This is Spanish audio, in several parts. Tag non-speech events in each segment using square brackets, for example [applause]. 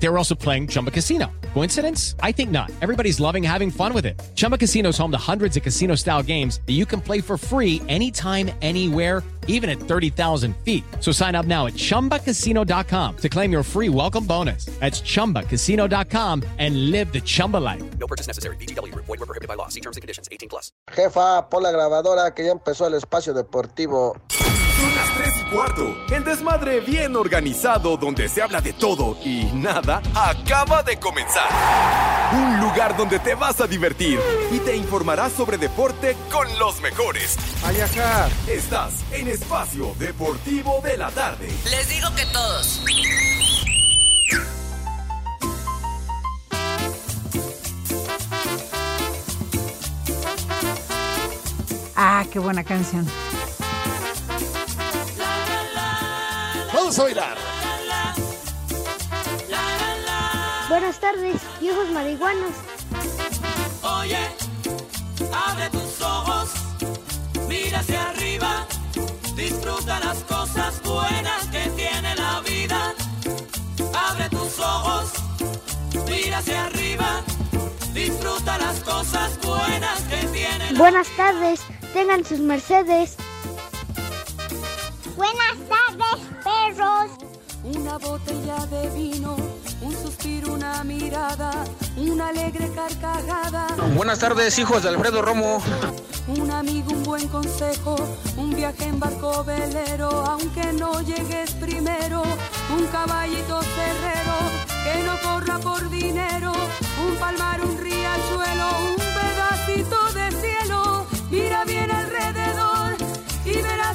They were also playing Chumba Casino. Coincidence? I think not. Everybody's loving having fun with it. Chumba Casino is home to hundreds of casino style games that you can play for free anytime, anywhere, even at 30,000 feet. So sign up now at chumbacasino.com to claim your free welcome bonus. That's chumbacasino.com and live the Chumba life. No purchase necessary. BGW. Void were prohibited by law. See terms and conditions. 18 plus. Jefa, pon la grabadora que ya empezó el espacio deportivo. Son las 3 y cuarto. El desmadre bien organizado donde se habla de todo y nada acaba de comenzar. Un lugar donde te vas a divertir y te informarás sobre deporte con los mejores. Ay, acá. Estás en Espacio Deportivo de la Tarde. Les digo que todos. Ah, qué buena canción. Vamos a bailar. Buenas tardes, viejos marihuanos. Oye, abre tus ojos, mira hacia arriba, disfruta las cosas buenas que tiene la vida. Abre tus ojos, mira hacia arriba, disfruta las cosas buenas que tiene la Buenas tardes, tengan sus mercedes. Buenas tardes. Una botella de vino, un suspiro, una mirada, una alegre carcajada. Buenas tardes, hijos de Alfredo Romo. Un amigo, un buen consejo, un viaje en barco velero, aunque no llegues primero. Un caballito cerrero que no corra por dinero. Un palmar, un riachuelo, un pedacito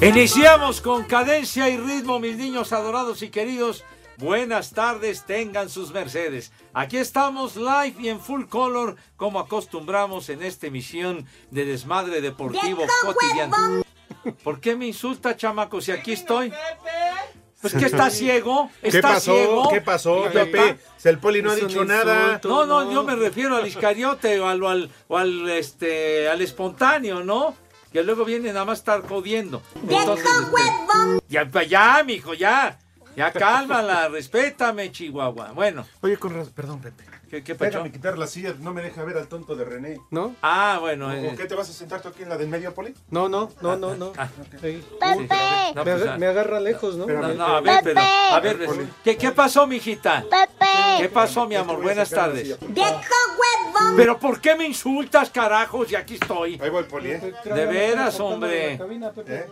Iniciamos con cadencia y ritmo, mis niños adorados y queridos. Buenas tardes, tengan sus mercedes. Aquí estamos live y en full color, como acostumbramos en esta emisión de Desmadre Deportivo Cotidiano. ¿Por qué me insulta, chamaco, si aquí estoy? Pues que está ciego, ¿Qué está pasó? ciego. ¿Qué pasó, Pepe? Si el poli no ha Es dicho nada. No, no, yo me refiero al iscariote o al, o al, o al, este, al espontáneo, ¿no? Que luego viene nada más a estar jodiendo. Entonces, este, ya, ya, mijo, ya. Ya cálmala, [laughs] respétame, Chihuahua. Bueno. Oye, con razón, perdón, Pepe. ¿Qué, qué pasó? Déjame quitar la silla, no me deja ver al tonto de René. ¿No? Ah, bueno. ¿O eh. qué te vas a sentar tú aquí en la del medio, Poli? No, no, no, no, no. Ah, Sí. Pepe. No, Me, pues, ah. me agarra lejos, ¿no? No, no, a ver, pero, a ver, ¿qué, qué pasó, mijita? Pepe. ¿Qué pasó, mi amor? Buenas tardes. Viejo huevón. ¿Pero por qué me insultas, carajos? Y aquí estoy. Ahí el Poli, ¿eh? De veras, hombre. Pepe. ¿Eh?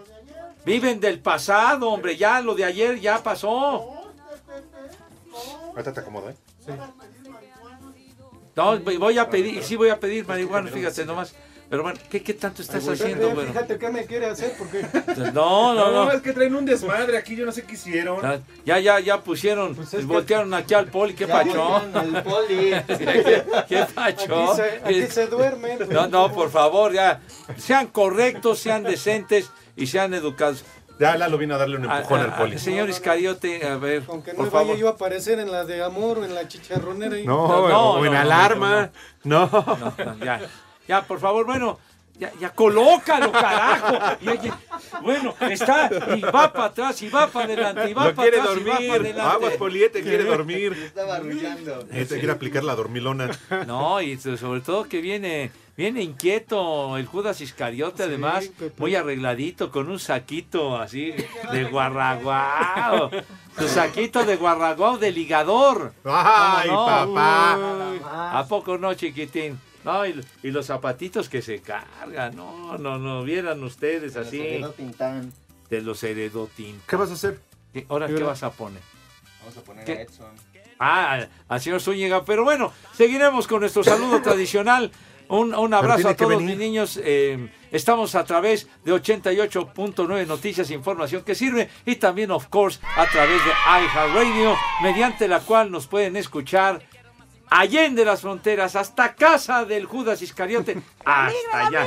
Viven del pasado, hombre. Ya lo de ayer ya pasó. Ahorita te acomodo, ¿eh? No, voy a pedir, sí voy a pedir marihuana, fíjate nomás. Pero bueno, ¿qué, qué tanto estás Pepe, haciendo, bueno? Fíjate qué me quiere hacer, porque... No, no, no. es que traen un desmadre aquí, yo no sé qué hicieron. Ya, ya, ya pusieron, Pues es que- voltearon aquí al poli, ¿qué voltearon al [laughs] poli. ¿Qué, qué pacho? Aquí se, aquí se duerme. No, no, por favor, ya. Sean correctos, sean decentes y sean educados. Ya Lalo vino a darle un empujón a- al Poli. señor Iscariote, a ver, Aunque no por vaya favor. yo a aparecer en la de amor o en la chicharronera. y- No, No, no, o en no, alarma. No. No, no, ya, ya, por favor, bueno, ya, ya colócalo, carajo. Y oye, bueno, está y va para atrás y va para adelante y va Lo para quiere atrás y va para dormir. adelante. Aguas, Poliete quiere dormir. Estaba arrullando. Este quiere aplicar la dormilona. No, y so- sobre todo que viene, viene inquieto el Judas Iscariote, además, Pepe. muy arregladito, con un saquito así de guarraguao. Su saquito de guarraguao de ligador. ¡Ay, papá! Uy, ¿A poco no, chiquitín? No, y, y los zapatitos que se cargan. No, no, no, vieran ustedes así. Quedó Tintán. De los heredotín. ¿Qué vas a hacer? Ahora, ¿qué vas a poner? Vamos a poner ¿Qué? a Edson. Ah, al señor Zúñiga. Pero bueno, seguiremos con nuestro saludo [coughs] tradicional. Un, un abrazo a todos mis niños. Eh, estamos a través de 88.9 Noticias e Información que sirve y también, of course, a través de iHeartRadio, mediante la cual nos pueden escuchar allende las fronteras, hasta casa del Judas Iscariote, hasta allá,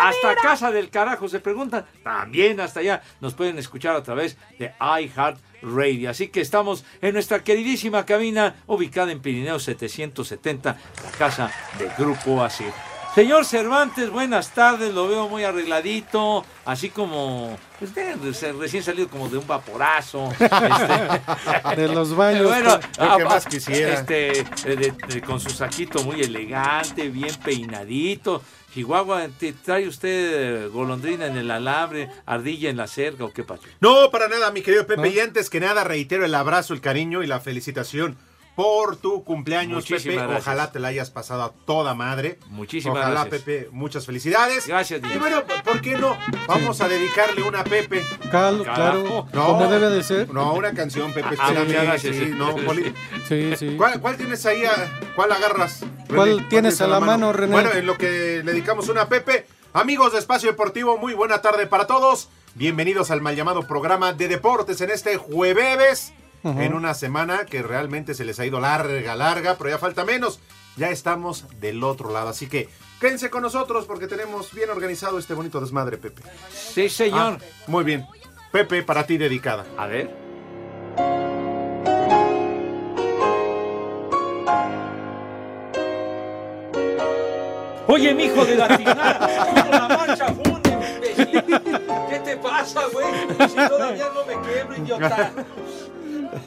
hasta casa del carajo, se preguntan, también hasta allá nos pueden escuchar a través de iHeartRadio. Así que estamos en nuestra queridísima cabina ubicada en Pirineo 770, la casa del Grupo Asir. Señor Cervantes, buenas tardes, lo veo muy arregladito, así como pues, de- de- recién salido como de un vaporazo. [laughs] este. De los baños, Bueno, pues, lo que ah, más quisiera. Este, de- de- de- con su saquito muy elegante, bien peinadito. Chihuahua, ¿te ¿trae usted eh, golondrina en el alambre, ardilla en la cerca o qué pasó? No, para nada, mi querido Pepe. ¿No? Y antes que nada, reitero el abrazo, el cariño y la felicitación por tu cumpleaños, Muchísimas Pepe. gracias. Ojalá te la hayas pasado a toda madre. Muchísimas Ojalá, gracias. Pepe, muchas felicidades. Gracias, Y niño. bueno, ¿por qué no? Vamos a dedicarle una a Pepe. Cal- claro, como debe de ser. No, una canción, Pepe. Ah, espérame, muchas gracias. sí, no, Poli. Sí, sí. ¿Cuál, cuál tienes ahí? a- ¿Cuál agarras? ¿Cuál tienes a la mano, René? Bueno, en lo que le dedicamos una a Pepe. Amigos de Espacio Deportivo, muy buena tarde para todos. Bienvenidos al mal llamado programa de deportes en este jueves. En una semana que realmente se les ha ido larga, larga, pero ya falta menos. Ya estamos del otro lado. Así que quédense con nosotros porque tenemos bien organizado este bonito desmadre, Pepe. Sí, señor. Ah, muy bien. Pepe, para ti dedicada. A ver. Oye, mijo de la ¿cómo [laughs] la marcha fúnebre? ¿Qué te pasa, güey? Si todavía no me quiebro, idiota.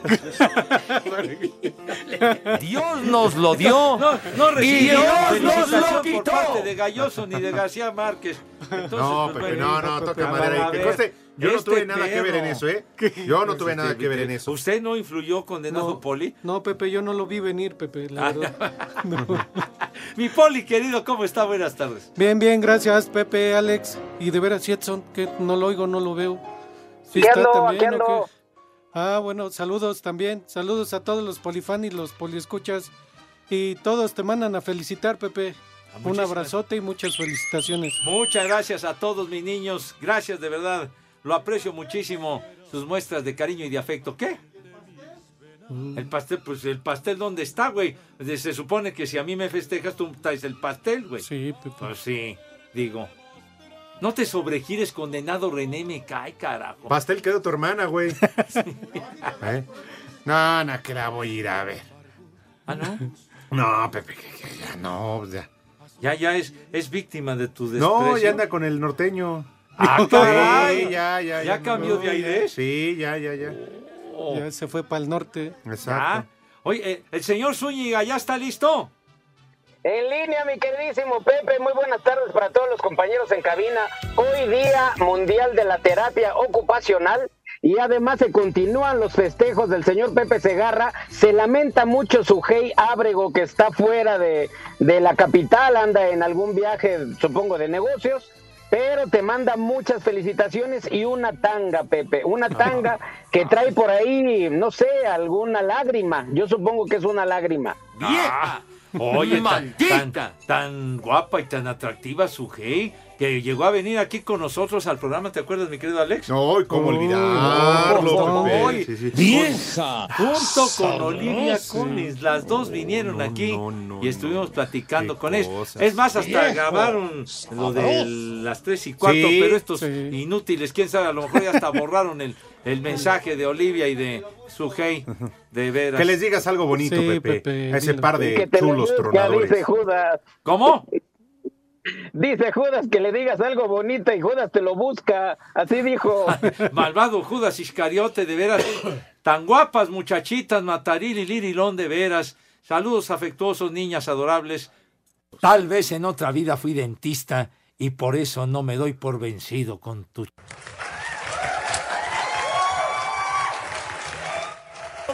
[laughs] Dios nos lo dio. No, no recibí Y Dios nos lo por quitó. parte de Galloso ni de García Márquez. Entonces, No, pues, Pepe, no, no, toca madera. ver, Y a que ver, conste, yo no este tuve nada que ver en eso, ¿eh? Yo no tuve nada que ver en eso. ¿Usted no influyó condenado No, Poli? No, Pepe, yo no lo vi venir, Pepe, la Ah, verdad. [laughs] [laughs] Mi Poli, querido, ¿cómo está? Buenas tardes. Bien, bien, gracias, Pepe, Alex. Y de veras, Edson, que no lo oigo, no lo veo. ¿Sí está ando, también o qué? Ah, bueno, saludos también. Saludos a todos los polifan y los poliescuchas. Y todos te mandan a felicitar, Pepe. Un muchísimas- abrazote y muchas felicitaciones. Muchas gracias a todos mis niños. Gracias de verdad. Lo aprecio muchísimo. Sus muestras de cariño y de afecto. ¿Qué? El pastel, pues el pastel, ¿dónde está, güey? Se supone que si a mí me festejas, tú traes el pastel, güey. Sí, Pepe. Pues sí, digo. No te sobregires, condenado René, me cae, carajo. Pastel quedó tu hermana, güey. [laughs] ¿Eh? No, no, que la voy a ir a ver. ¿Ah, no? No, Pepe, que, que ya no, ya. Ya, ya es, es víctima de tu desprecio. No, ya anda con el norteño. Ah, [laughs] caray. Sí, ya, ya, ¿Ya cambió de aire? Sí, ya, ya, ya. Ya se fue para el norte. Exacto. Oye, eh, el señor Zúñiga ya está listo. En línea, mi queridísimo Pepe, muy buenas tardes para todos los compañeros en cabina. Hoy día mundial de la terapia ocupacional y además se continúan los festejos del señor Pepe Segarra. Se lamenta mucho su Hey Ábrego que está fuera de, de la capital, anda en algún viaje, supongo, de negocios. Pero te manda muchas felicitaciones y una tanga, Pepe. Una [laughs] tanga que trae por ahí, no sé, alguna lágrima. Yo supongo que es una lágrima. ¡Vieja! Oye, tan, ¡Maldita! tan, tan guapa y tan atractiva su hey, que llegó a venir aquí con nosotros al programa, ¿te acuerdas, mi querido Alex? No, ¿y cómo olvidarlo, no, Pepe? hoy, Sí, sí. ¡Vieja! Junto con. Olivia Conis, las dos vinieron aquí y estuvimos platicando con ellos. Es más, hasta Viejo. grabaron lo de las tres y cuarto, Sí, pero estos sí. inútiles, quién sabe, a lo mejor ya hasta [laughs] borraron el, el mensaje de Olivia y de su hey, de veras. Que les digas algo bonito, Sí, Pepe. Pepe, A ese par de chulos tronadores. dice Judas. ¿Cómo? [laughs] Dice Judas que le digas algo bonito y Judas te lo busca. Así dijo. [laughs] Malvado Judas Iscariote, de veras. Tan guapas muchachitas, Mataril y Lirilón, de veras. Saludos afectuosos, niñas adorables. Tal vez en otra vida fui dentista y por eso no me doy por vencido con tu...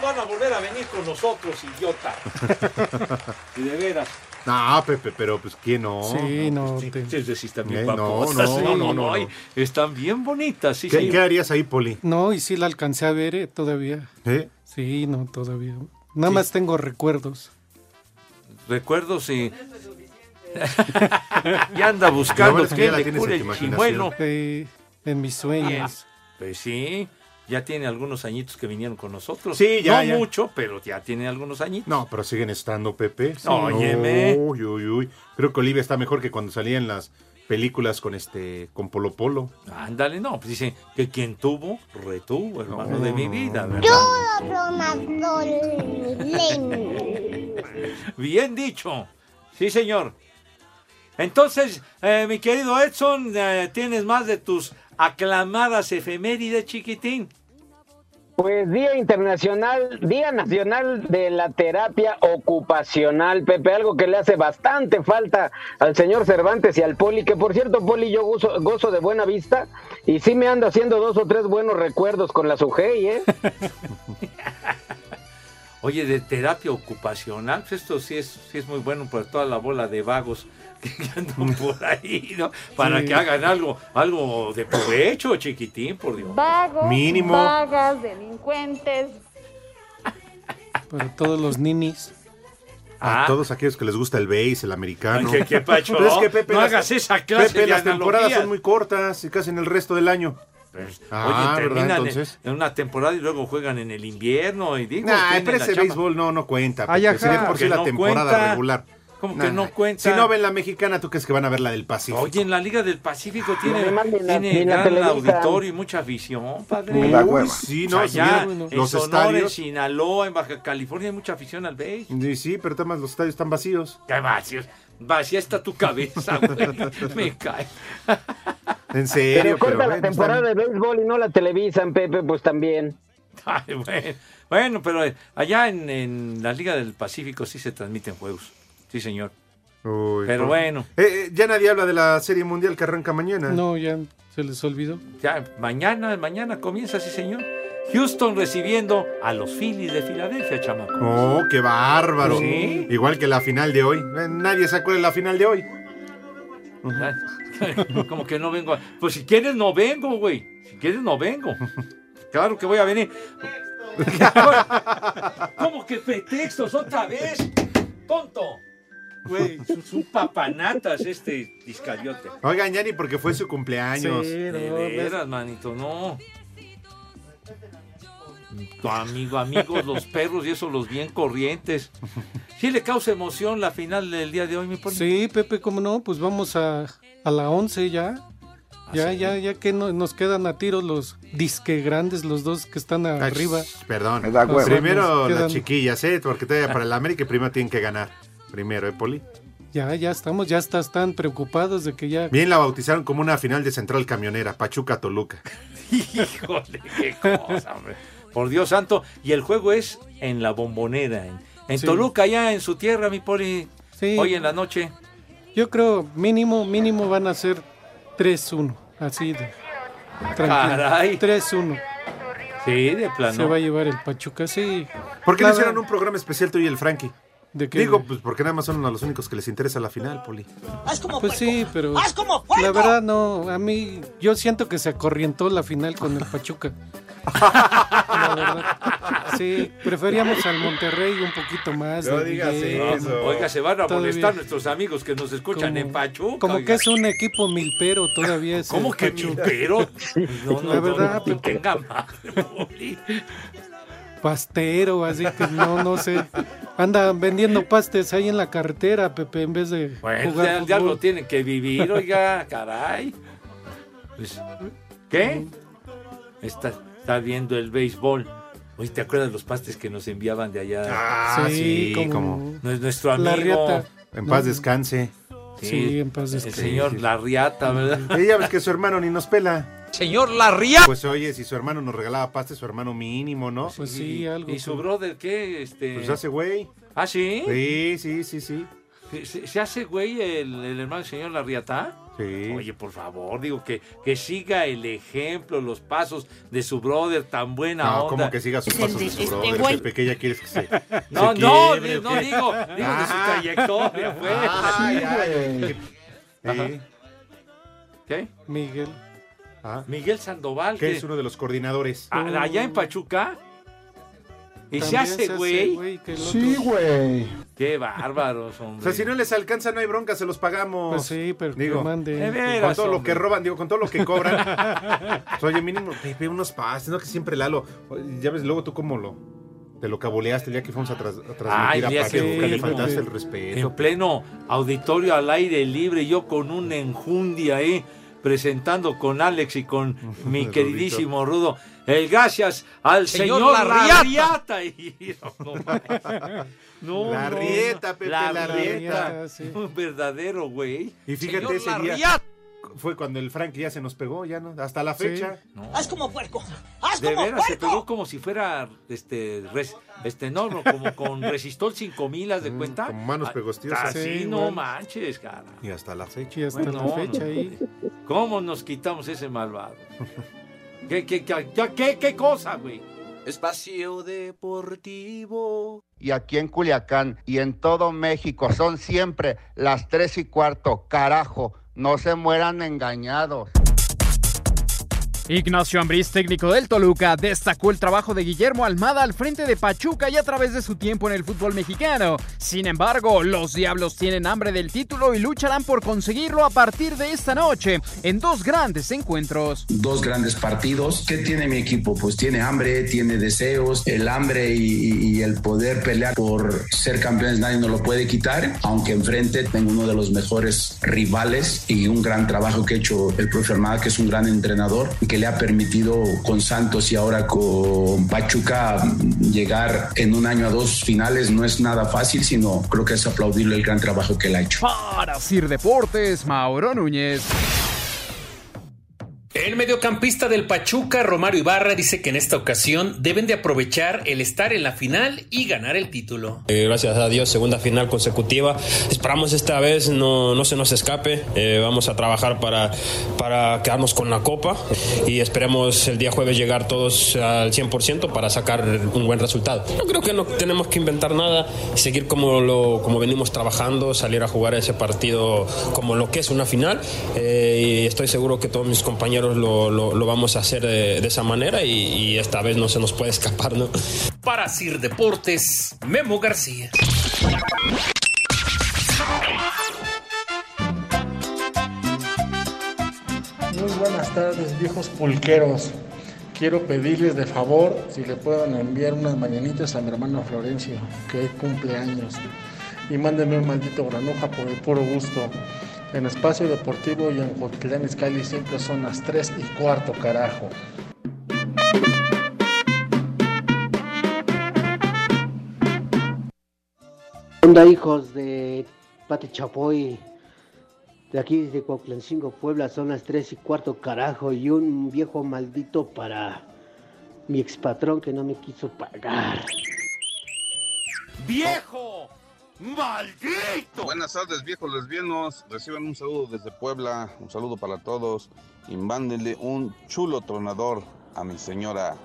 van a volver a venir con nosotros, idiota. [laughs] Y de veras. No, Pepe, pero pues ¿quién no? Sí, no. Sí, te- sí, sí, están bien Eh, no, no, no, no, ay, no. Están bien bonitas, sí, ¿Qué, sí. qué harías ahí, Poli? No, y sí la alcancé a ver eh, todavía. ¿Eh? Sí, no, todavía. Nada más tengo recuerdos. Recuerdos y... [laughs] y anda buscando que le tienes cure el chimuelo. Eh, en mis sueños. Pues sí, ya tiene algunos añitos que vinieron con nosotros. Sí, ya, No ya. mucho, pero ya tiene algunos añitos. No, pero siguen estando, Pepe. Sí. Óyeme. Uy, uy, uy. Creo que Olivia está mejor que cuando salía en las películas con este, con Polo Polo. Ándale, no, pues dice que quien tuvo, retuvo, hermano de mi vida, ¿verdad? Yo, Ronaldolín. Bien dicho. Sí, señor. Entonces, eh, mi querido Edson, eh, tienes más de tus aclamadas efemérides, chiquitín. Pues Día Internacional, Día Nacional de la Terapia Ocupacional, Pepe, algo que le hace bastante falta al señor Cervantes y al Poli, que por cierto, Poli, yo gozo, gozo de buena vista y sí me ando haciendo dos o tres buenos recuerdos con la Sujei, ¿eh? [laughs] Oye, de terapia ocupacional, pues esto sí es, sí es muy bueno para toda la bola de vagos [laughs] que andan por ahí, ¿no? Para Sí. que hagan algo, algo de provecho, chiquitín, por Dios. Vagos, Mínimo. vagas, delincuentes. Para todos los ninis. A Ah. todos aquellos que les gusta el base, el americano. ¿qué- qué pacho? Pero es que Pepe, No las- hagas esa clase Pepe, de las temporadas son muy cortas y casi en el resto del año. Ah, Oye, terminan en- Entonces. en, una temporada y luego juegan en el invierno y digo, Nah, pero ese béisbol no, no cuenta. Ay, ajá. por sí Que la no temporada cuenta. regular. ¿Cómo que no cuenta? Si no ven la mexicana, ¿tú crees que van a ver la del Pacífico? Oye, en la Liga del Pacífico tiene, la- tiene gran auditorio y mucha afición, padre. La hueva. Sí, no, Allá, en los Sonora, en estadios. Sinaloa, en Baja California hay mucha afición al béis. Sí, sí, pero además los estadios están vacíos. Qué vacíos. Vacía está tu cabeza, [laughs] güey. Me cae. En serio, Pero corta pero la bueno, temporada están- de béisbol y no la televisan, Pepe, pues también. Ay, bueno. Bueno, pero allá en, en la Liga del Pacífico sí se transmiten juegos. Sí, señor. Uy, Pero bueno. Eh, eh, ya nadie habla de la Serie Mundial que arranca mañana. No, ya se les olvidó. Ya, mañana, mañana comienza, sí, señor. Houston recibiendo a los Phillies de Filadelfia, chamaco. Oh, qué bárbaro. Sí. Igual que la final de hoy. Eh, Nadie se acuerda de la final de hoy. [laughs] Como que no vengo. a- Pues si quieres, no vengo, güey. Si quieres, no vengo. [laughs] Claro que voy a venir. [laughs] ¿Cómo que pretextos otra vez? ¡Tonto! Güey, es un papanatas este discariote. Oigan, ya ni porque fue su cumpleaños. De veras, manito, no. Tu [laughs] amigo, amigos, los perros y eso, los bien corrientes. Sí le causa emoción la final del día de hoy, mi poli. Sí, Pepe, ¿cómo no? Pues vamos a, a la 11 ya. Ya, ya, ya que no- nos quedan a tiros los disque grandes, los dos que están arriba. Perdón. Me da hueva. Primero las quedan- chiquillas, ¿eh? Porque todavía para el América primero tienen que ganar. Primero, ¿eh, Poli? Ya, ya estamos, ya estás tan preocupados de que ya... Bien la bautizaron como una final de Central Camionera, Pachuca-Toluca. [laughs] Híjole, qué cosa, hombre. Por Dios santo. Y el juego es en la bombonera, en, en Sí. Toluca, allá en su tierra, mi poli. Sí. Hoy en la noche. Yo creo mínimo, mínimo van a ser 3-1, así de... Caray. 3-1. Sí, de plano. Se va a llevar el Pachuca, sí. ¿Por qué no hicieron un programa especial tú y el Frankie? ¿De qué? Digo, pues porque nada más son a los únicos que les interesa la final, Poli. Pues sí, pero la verdad no, a mí yo siento que se acorrientó la final con el Pachuca. La verdad. Sí, preferíamos al Monterrey un poquito más. No de digas eso. Oiga, se van a Todavía. molestar nuestros amigos que nos escuchan Como- en Pachuca. Como oiga. que es un equipo milpero todavía. ese ¿Cómo que Pachuca. milpero? No, no, La verdad, no, no, Pepe. tenga madre, Poli. Pastero, así que no, no sé. Anda vendiendo pastes ahí en la carretera, Pepe, en vez de Bueno, jugar ya, ya lo tienen que vivir, oiga, caray. Pues, ¿Qué? Está, está viendo el béisbol. Oye, ¿te acuerdas de los pastes que nos enviaban de allá? Ah, sí, como- No es nuestro amigo. La riata. En paz descanse. Sí, en paz El descanse. señor La Riata, ¿verdad? Ella ves que su hermano ni nos pela. Señor Larriata. Pues oye, si su hermano nos regalaba pasta, su hermano mínimo, ¿no? Pues sí, algo. ¿Y su brother qué? Este... Pues hace güey. ¿Ah, sí? Sí, sí, sí, sí. ¿Se, se hace güey el, el hermano del señor Larriata? Sí. Oye, por favor, digo que, que siga el ejemplo, los pasos de su brother tan buena No, onda. como que siga sus pasos de su Este brother, güey. Pepe, que ella quieres que se. [laughs] No, se no, quiebre, no digo, digo de su Ah. trayectoria, pues. Ay, ay, ay. Sí. ¿Qué? Miguel. Ah, Miguel Sandoval, que que es uno de los coordinadores. a- allá en Pachuca. Y se hace güey. otro- güey. Qué bárbaros, O hombre. sea, si no les alcanza, no hay bronca, se los pagamos. Pues sí, pero que Digo, mande. de con todo lo que roban, digo, con todo lo que cobran. [laughs] Pues, oye, mínimo, Pepe, unos pases, ¿no? Que siempre Lalo. Ya ves, luego tú cómo lo. Te lo cabuleaste el día que fuimos a, tras- a transmitir Ay, a Pachuca, le faltaste el En respeto. pleno auditorio al aire libre, yo con un enjundia ahí, presentando con Alex y con [laughs] mi queridísimo Rudo. El gracias al señor, Señor Larriata. [laughs] Y- no, [laughs] La no, rieta. Pepe, la, la rieta. rieta, sí. Un verdadero güey. Y fíjate, Señor ese día. Fue cuando el Frankie ya se nos pegó, ya no, hasta la fecha. ¡Haz como puerco! ¡Haz De como veras, se pegó como si fuera, este, res- este, no, no, como con resistol 5000, ¿haz de cuenta? con manos Ah, pegostiosas. Así, Sí, no manches, cara. Y hasta la fecha. Y hasta Bueno, la fecha no. ahí. ¿Cómo nos quitamos ese malvado? ¿Qué, qué, qué, qué, qué- qué cosa, güey? Espacio Deportivo. Y aquí en Culiacán y en todo México son siempre las tres y cuarto. Carajo, no se mueran engañados. Ignacio Ambriz, técnico del Toluca, destacó el trabajo de Guillermo Almada al frente de Pachuca y a través de su tiempo en el fútbol mexicano. Sin embargo, los Diablos tienen hambre del título y lucharán por conseguirlo a partir de esta noche en dos grandes encuentros. dos grandes partidos. ¿Qué tiene mi equipo? Pues tiene hambre, tiene deseos, el hambre y, y el poder pelear por ser campeones nadie nos lo puede quitar, aunque enfrente tengo uno de los mejores rivales y un gran trabajo que ha hecho el profe Armada, que es un gran entrenador y que le ha permitido con Santos y ahora con Pachuca llegar en un año a dos finales no es nada fácil, sino creo que es aplaudirle el gran trabajo que él ha hecho. Para Sir Deportes, Mauro Núñez. El mediocampista del Pachuca, Romario Ibarra, dice que en esta ocasión deben de aprovechar el estar en la final y ganar el título. Eh, gracias a Dios, segunda final consecutiva. Esperamos esta vez no, no se nos escape. Eh, vamos a trabajar para, para quedarnos con la copa y esperemos el día jueves llegar todos al 100% para sacar un buen resultado. Yo creo que no tenemos que inventar nada, seguir como, lo, como venimos trabajando, salir a jugar ese partido como lo que es una final. Eh, y estoy seguro que todos mis compañeros lo, lo- lo vamos a hacer de, de esa manera y, y esta vez no se nos puede escapar. ¿no? Para Sir Deportes, Memo García. Muy buenas tardes, viejos pulqueros. Quiero pedirles de favor si le puedan enviar unas mañanitas a mi hermano Florencio, que hoy cumple años. Y mándenme un maldito granuja por el puro gusto. En Espacio Deportivo y en Jotlán Iscali siempre son las 3 y cuarto, carajo. onda hijos de Pati Chapoy? De aquí desde Cuauhtlancingo, Puebla, son las tres y cuarto carajo y un viejo maldito para mi expatrón que no me quiso pagar. ¡Viejo! ¡Maldito! Buenas tardes, viejos lesbianos. Reciban un saludo desde Puebla. Un saludo para todos. Y mándenle un chulo tronador a mi señora.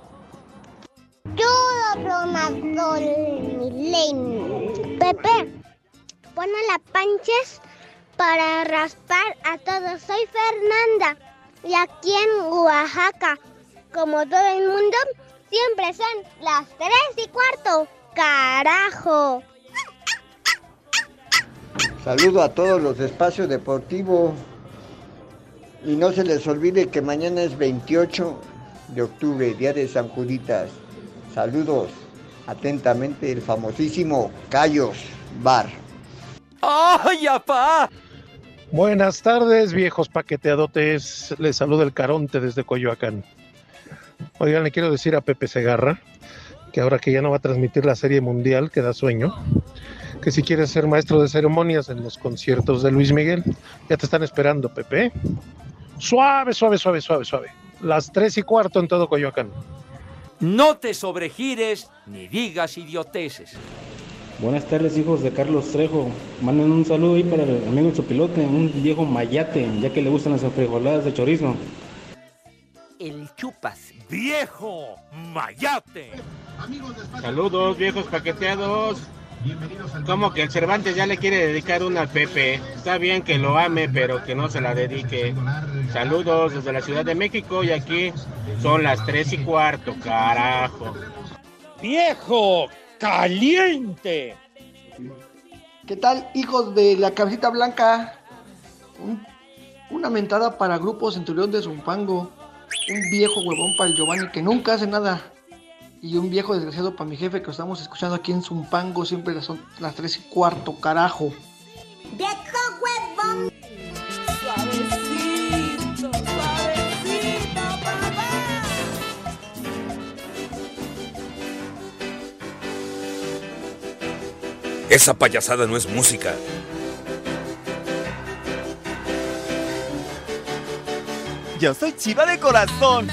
Chulo tronador, Milene. Pepe, pon la panches para raspar a todos. Soy Fernanda y aquí en Oaxaca, como todo el mundo, siempre son las tres y cuarto. ¡Carajo! Saludo a todos los de espacio deportivo. Y no se les olvide que mañana es 28 de octubre, día de San Juditas. Saludos atentamente el famosísimo Cayos Bar. ¡Ay, apá! Buenas tardes, viejos paqueteadotes. Les saluda el Caronte desde Coyoacán. Oigan, le quiero decir a Pepe Segarra que ahora que ya no va a transmitir la serie mundial que da sueño, que si quieres ser maestro de ceremonias en los conciertos de Luis Miguel, ya te están esperando, Pepe. Suave, suave, suave, suave, suave. Las tres y cuarto en todo Coyoacán. No te sobregires ni digas idioteces. Buenas tardes, hijos de Carlos Trejo. Manden un saludo ahí para el amigo Sopilote, un viejo mayate, ya que le gustan las frijoladas de chorizo. El chupas. ¡Viejo! ¡Mayate! Saludos, viejos paqueteados. Como que el Cervantes ya le quiere dedicar una al Pepe. Está bien que lo ame, pero que no se la dedique. Saludos desde la Ciudad de México y aquí son las tres y cuarto, carajo. ¡Viejo! ¡Caliente! ¿Qué tal, hijos de la cabecita blanca? Un- una mentada para Grupo Centurión de Zumpango. Un viejo huevón para el Giovanni que nunca hace nada. Y un viejo desgraciado para mi jefe que estamos escuchando aquí en Zumpango. Siempre son las 3 y cuarto, carajo. ¡Viejo huevón! Suavecito, suavecito, papá. Esa payasada no es música. Yo soy chiva de corazón.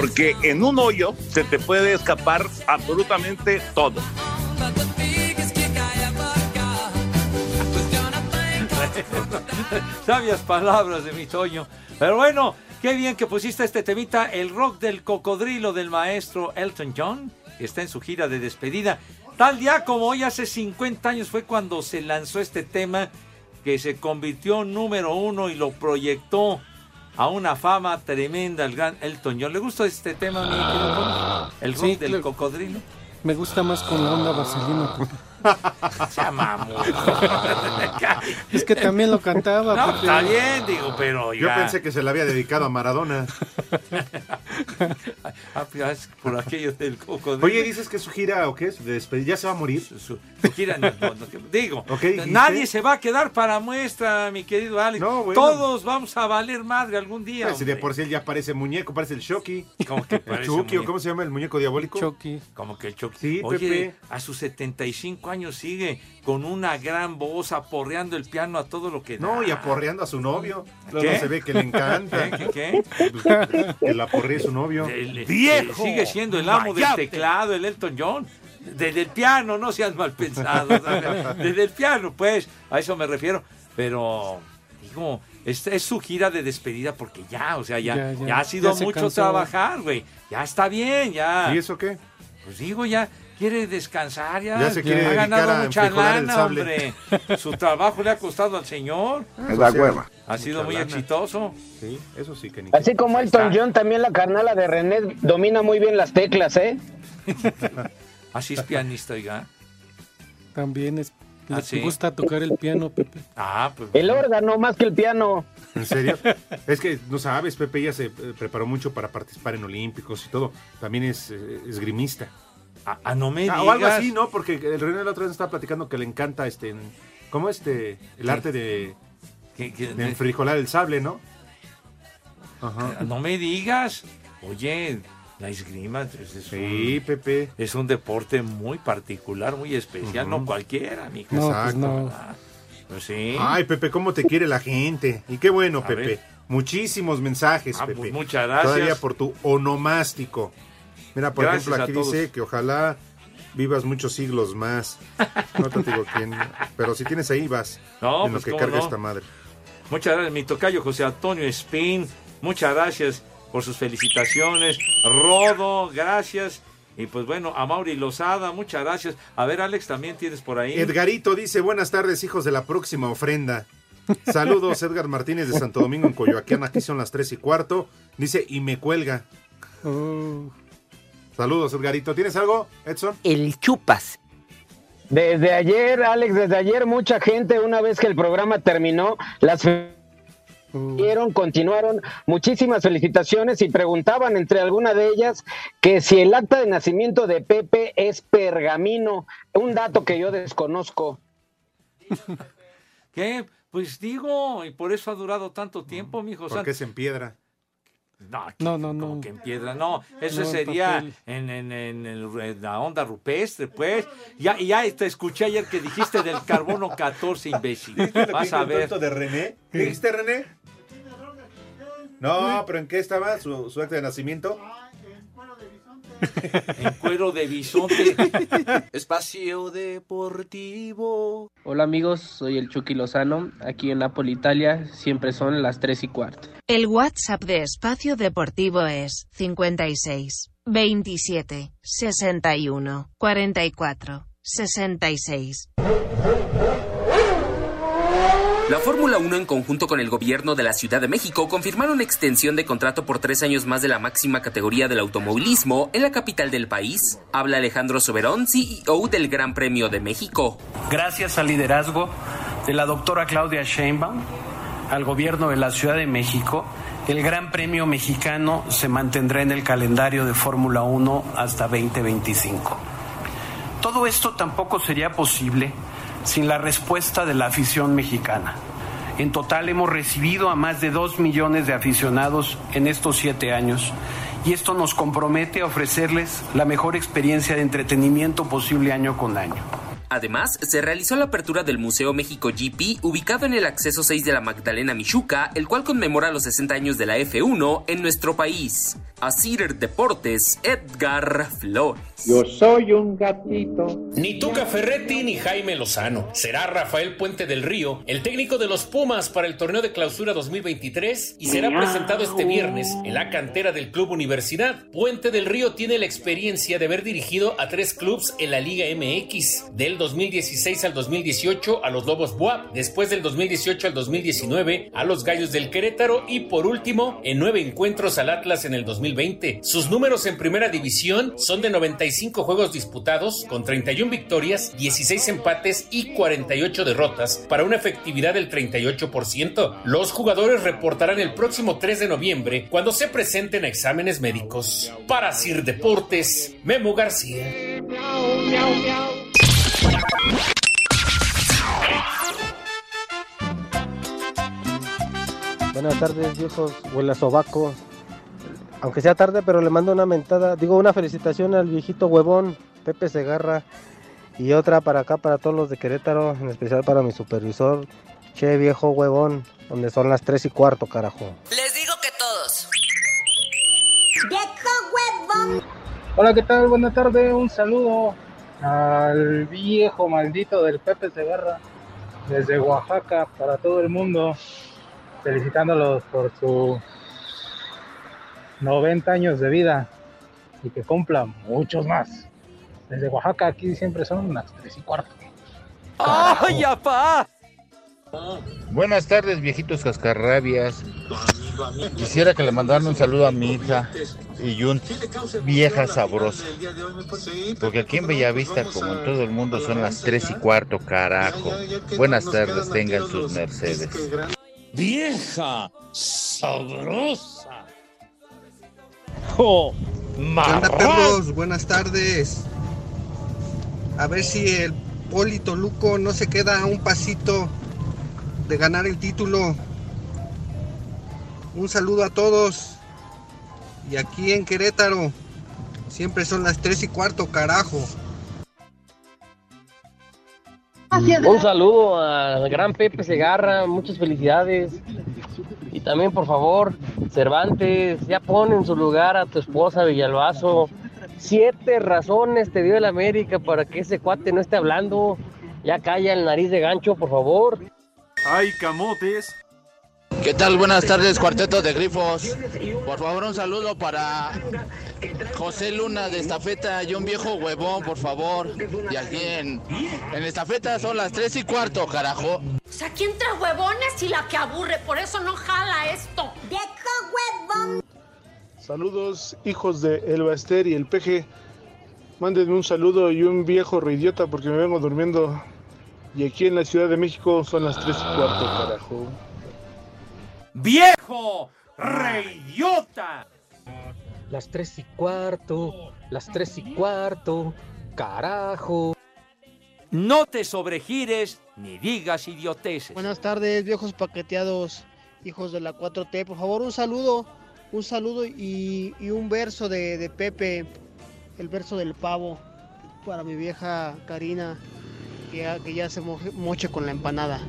Porque en un hoyo se te puede escapar absolutamente todo. [laughs] Sabias palabras de mi Toño. Pero bueno, qué bien que pusiste este temita, el rock del cocodrilo del maestro Elton John, que está en su gira de despedida. Tal día como hoy, hace 50 años, fue cuando se lanzó este tema que se convirtió en número uno y lo proyectó a una fama tremenda el gran Elton John. ¿Le gusta este tema, mi querido Toño? El rock Sí, del claro. cocodrilo. Me gusta más con la onda vaselina. [laughs] [laughs] Es que también lo cantaba. No, está bien, digo, pero Yo ya. pensé que se le había dedicado a Maradona. [laughs] Ah, pues, es por aquello del cocodrilo. Oye, dices que su gira o qué es? ¿Ya se va a morir? Su gira, no, no, no, digo, nadie se va a quedar para muestra, mi querido Alex. No, bueno. Todos vamos a valer madre algún día. Pues, si de por sí él ya parece muñeco, parece el Shocky. Como que El parece Chucky, ¿o muñeco. cómo se llama el muñeco diabólico? Chucky. Como que el Chucky. Sí, Oye, Pepe. a sus 75 años sigue con una gran voz aporreando el piano a todo lo que da. No, y aporreando a su novio. Luego ¿Qué? se ve que le encanta. ¿Qué? ¿Qué? Pues, que la aporree su novio. El- ¡Viejo! sigue siendo el amo del teclado, el Elton John. Desde el piano, no seas mal pensado. ¿sabes? Desde el piano, pues, a eso me refiero. Pero, digo, es, es su gira de despedida porque ya, o sea, ya, Ya, ya, ya. ha sido mucho cansó. trabajar, güey. Ya está bien, ya. ¿Y eso qué? Pues digo, ya quiere descansar, ya. Ya se quiere ha ganado mucha lana, hombre. Su trabajo le ha costado al señor. Es la hueva. Ha sido Mucha muy lana. exitoso. Sí, eso sí que ni. Así como Elton John, también la carnala de René domina muy bien las teclas, ¿eh? [laughs] Así es pianista, oiga. También es. ¿Ah, sí? gusta tocar el piano, Pepe. Ah, pues. El órgano más que el piano. ¿En serio? es que no sabes, Pepe ya se eh, preparó mucho para participar en Olímpicos y todo. También es eh, esgrimista. Ah, ah, no me Ah, digas. o algo así, ¿no? Porque el René la otra vez estaba platicando que le encanta este. ¿Cómo este? El ¿Qué? arte de, ¿Qué- qué- de enfrijolar el sable, ¿no? Ajá. No me digas. Oye, la esgrima es, es Sí, un, Pepe. es un deporte muy particular, muy especial. No cualquiera, mijo. No, pues Exacto. no. Ah, Pues sí. Ay, Pepe, cómo te quiere la gente. Y qué bueno, A Pepe. ver. Muchísimos mensajes, Ah, Pepe. pues muchas gracias. Todavía por tu onomástico. Mira, por Gracias ejemplo, aquí dice que ojalá vivas muchos siglos más. No te digo quién. Pero si tienes ahí, vas. No, en pues lo que carga no. esta madre. Muchas gracias, mi tocayo José Antonio Espín. Muchas gracias por sus felicitaciones. Rodo, gracias. Y pues bueno, a Mauri Lozada, muchas gracias. A ver, Alex, también tienes por ahí. Edgarito dice, buenas tardes, hijos de la próxima ofrenda. Saludos, [laughs] Edgar Martínez de Santo Domingo en Coyoacán. Aquí son las tres y cuarto. Dice, y me cuelga. Oh, Saludos, Edgarito. ¿Tienes algo, Edson? El chupas. Desde ayer, Alex, desde ayer mucha gente, una vez que el programa terminó, las Vieron, continuaron muchísimas felicitaciones y preguntaban entre alguna de ellas que si el acta de nacimiento de Pepe es pergamino, un dato que yo desconozco. [laughs] ¿Qué? Pues digo, y por eso ha durado tanto tiempo, mijo. Porque San- es en piedra. No, No, no, no. como que en piedra, no. Eso No, sería en, en- en el- en la onda rupestre, pues. Ya, ya te escuché ayer que dijiste del carbono 14, imbécil. Vas a ver. de René? ¿Qué dijiste, René? No, pero ¿en qué estaba su, su acta de nacimiento? [laughs] En cuero de bisonte. Espacio Deportivo. Hola amigos, soy el Chucky Lozano. Aquí en Napoli, Italia, siempre son las 3 y cuarto. El WhatsApp de Espacio Deportivo es 56 27 61 44 66. La Fórmula 1 en conjunto con el gobierno de la Ciudad de México confirmaron extensión de contrato por tres años más de la máxima categoría del automovilismo en la capital del país. Habla Alejandro Soberón, CEO del Gran Premio de México. Gracias al liderazgo de la doctora Claudia Sheinbaum, al gobierno de la Ciudad de México, el Gran Premio Mexicano se mantendrá en el calendario de Fórmula 1 hasta 2025. Todo esto tampoco sería posible sin la respuesta de la afición mexicana. En total hemos recibido a más de dos millones de aficionados en estos siete años y esto nos compromete a ofrecerles la mejor experiencia de entretenimiento posible año con año. Además, se realizó la apertura del Museo México GP, ubicado en el acceso 6 de la Magdalena Michuca, el cual conmemora los 60 años de la F1 en nuestro país. Asir Deportes, Edgar Flores. Yo soy un gatito. Ni Tuca Ferretti ni Jaime Lozano. Será Rafael Puente del Río, el técnico de los Pumas para el torneo de clausura 2023 y será presentado este viernes en la cantera del Club Universidad. Puente del Río tiene la experiencia de haber dirigido a tres clubes en la Liga MX, del 2016 al 2018 a los Lobos Buap, después del 2018 al 2019 a los Gallos del Querétaro y por último en nueve encuentros al Atlas en el 2020. Sus números en primera división son de 95 juegos disputados, con 31 victorias, 16 empates y 48 derrotas, para una efectividad del 38%. Los jugadores reportarán el próximo 3 de noviembre cuando se presenten a exámenes médicos. Para Sir Deportes, Memo García. Buenas tardes, viejos huela sobacos. Aunque sea tarde, pero le mando una mentada, digo una felicitación al viejito huevón, Pepe Segarra, y otra para acá, para todos los de Querétaro, en especial para mi supervisor, che viejo huevón, donde son las 3 y cuarto, carajo. Les digo que todos. ¡Viejo huevón! Hola, ¿qué tal? Buenas tardes, un saludo al viejo maldito del Pepe Segarra, desde Oaxaca, para todo el mundo, felicitándolos por su 90 años de vida y que cumpla muchos más. Desde Oaxaca aquí siempre son las 3 y cuarto. ¡Ay, apá! Buenas tardes, viejitos cascarrabias. Quisiera que le mandaran un saludo a mi hija y un vieja sabrosa. Porque aquí en Bellavista, como en todo el mundo, son las 3 y cuarto, carajo. Buenas tardes, tengan sus mercedes. Vieja sabrosa. ¡Oh! ¿Qué onda, perros? Buenas tardes. A ver si el Polito Luco no se queda a un pasito de ganar el título. Un saludo a todos. Y aquí en Querétaro, siempre son las 3 y cuarto, carajo. Un saludo al gran Pepe Segarra, muchas felicidades. Y también, por favor, Cervantes, ya pon en su lugar a tu esposa Villalbazo. Siete razones te dio el América para que ese cuate no esté hablando. Ya calla el nariz de gancho, por favor. Ay, camotes. ¿Qué tal? Buenas tardes, cuarteto de grifos. Por favor, un saludo para José Luna de Estafeta y un viejo huevón, por favor. Y aquí en, en Estafeta son las tres y cuarto, carajo. O sea, aquí entre huevones y la que aburre, por eso no jala esto. ¡Viejo huevón! Saludos, hijos de El Baster y el Peje. Mándenme un saludo y un viejo reidiota porque me vengo durmiendo. Y aquí en la Ciudad de México son las tres y cuarto, carajo. ¡Viejo! ¡Reyota! Las tres y cuarto, las tres y cuarto, carajo. No te sobregires ni digas idioteces. Buenas tardes, viejos paqueteados, hijos de la 4T. Por favor, un saludo, un saludo y, y un verso de, de Pepe, el verso del pavo, para mi vieja Karina, que ya, que ya se moche con la empanada.